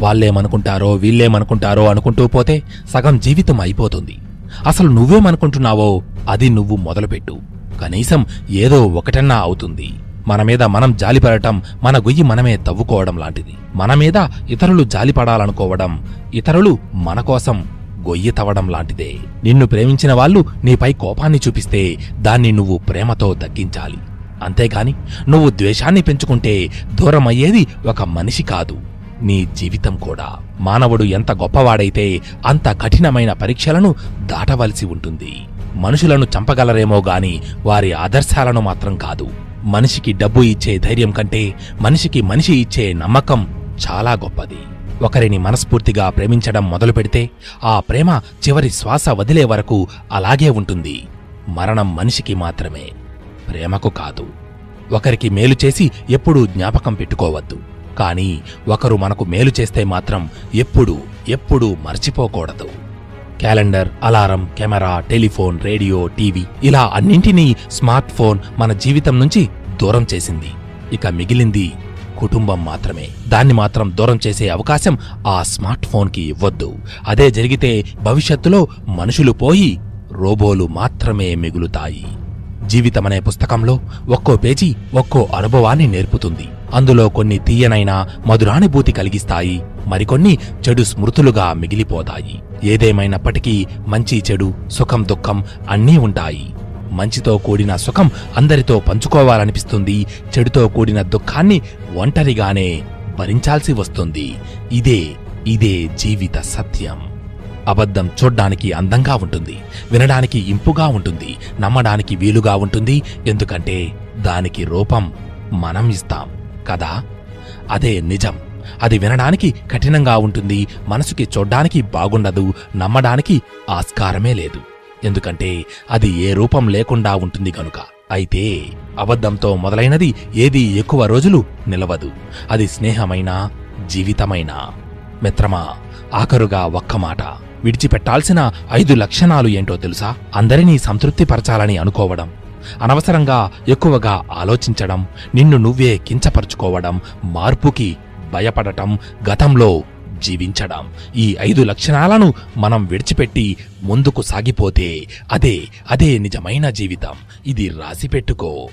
వాళ్ళేమనుకుంటారో వీళ్ళేమనుకుంటారో అనుకుంటూ పోతే సగం జీవితం అయిపోతుంది. అసలు నువ్వేమనుకుంటున్నావో అది నువ్వు మొదలుపెట్టు. కనీసం ఏదో ఒకటన్నా అవుతుంది. మన మీద మనం జాలిపడటం మన గొయ్యి మనమే తవ్వుకోవడం లాంటిది. మన మీద ఇతరులు జాలిపడాలనుకోవడం ఇతరులు మన కోసం గొయ్యి తవ్వడం లాంటిదే. నిన్ను ప్రేమించిన వాళ్ళు నీపై కోపాన్ని చూపిస్తే దాన్ని నువ్వు ప్రేమతో తగ్గించాలి అంతేగాని నువ్వు ద్వేషాన్ని పెంచుకుంటే దూరమయ్యేది ఒక మనిషి కాదు. నీ జీవితం కూడా. మానవుడు ఎంత గొప్పవాడైతే అంత కఠినమైన పరీక్షలను దాటవలసి ఉంటుంది. మనుషులను చంపగలరేమో గాని వారి ఆదర్శాలను మాత్రం కాదు. మనిషికి డబ్బు ఇచ్చే ధైర్యం కంటే మనిషికి మనిషి ఇచ్చే నమ్మకం చాలా గొప్పది. ఒకరిని మనస్ఫూర్తిగా ప్రేమించడం మొదలు పెడితే ఆ ప్రేమ చివరి శ్వాస వదిలే వరకు అలాగే ఉంటుంది. మరణం మనిషికి మాత్రమే ప్రేమకు కాదు. ఒకరికి మేలు చేసి ఎప్పుడూ జ్ఞాపకం పెట్టుకోవద్దు. కానీ ఒకరు మనకు మేలు చేస్తే మాత్రం ఎప్పుడు ఎప్పుడూ మర్చిపోకూడదు. Calendar alarm camera telephone radio TV ఇలా అన్నింటినీ స్మార్ట్ ఫోన్ మన జీవితం నుంచి దూరం చేసింది. ఇక మిగిలింది కుటుంబం మాత్రమే. దాన్ని మాత్రం దూరం చేసే అవకాశం ఆ స్మార్ట్ ఫోన్కి ఇవ్వద్దు. అదే జరిగితే భవిష్యత్తులో మనుషులు పోయి రోబోలు మాత్రమే మిగులుతాయి. జీవితమనే పుస్తకంలో ఒక్కో పేజీ ఒక్కో అనుభవాన్ని నేర్పుతుంది. అందులో కొన్ని తీయనైన మధురానుభూతి కలిగిస్తాయి మరికొన్ని చెడు స్మృతులుగా మిగిలిపోతాయి. ఏదేమైనప్పటికీ మంచి చెడు సుఖం దుఃఖం అన్నీ ఉంటాయి. మంచితో కూడిన సుఖం అందరితో పంచుకోవాలనిపిస్తుంది చెడుతో కూడిన దుఃఖాన్ని ఒంటరిగానే భరించాల్సి వస్తుంది. ఇదే ఇదే జీవిత సత్యం. అబద్ధం చూడ్డానికి అందంగా ఉంటుంది వినడానికి ఇంపుగా ఉంటుంది నమ్మడానికి వీలుగా ఉంటుంది. ఎందుకంటే దానికి రూపం మనం ఇస్తాం కదా? అదే నిజం. అది వినడానికి కఠినంగా ఉంటుంది మనసుకి చూడ్డానికి బాగుండదు నమ్మడానికి ఆస్కారమే లేదు. ఎందుకంటే అది ఏ రూపం లేకుండా ఉంటుంది గనుక. అయితే అబద్ధంతో మొదలైనది ఏది ఎక్కువ రోజులు నిలవదు. అది స్నేహమైనా జీవితమైనా? మిత్రమా ఆఖరుగా ఒక్క మాట. విడిచిపెట్టాల్సిన ఐదు లక్షణాలు ఏంటో తెలుసా? అందరినీ సంతృప్తిపరచాలని అనుకోవడం. అనవసరంగా ఎక్కువగా ఆలోచించడం నిన్ను నువ్వే కించపరుచుకోవడం మార్పుకి భయపడటం గతంలో జీవించడం. ఈ ఐదు లక్షణాలను మనం విడిచిపెట్టి ముందుకు సాగిపోతే అదే అదే నిజమైన జీవితం. ఇది రాసిపెట్టుకో.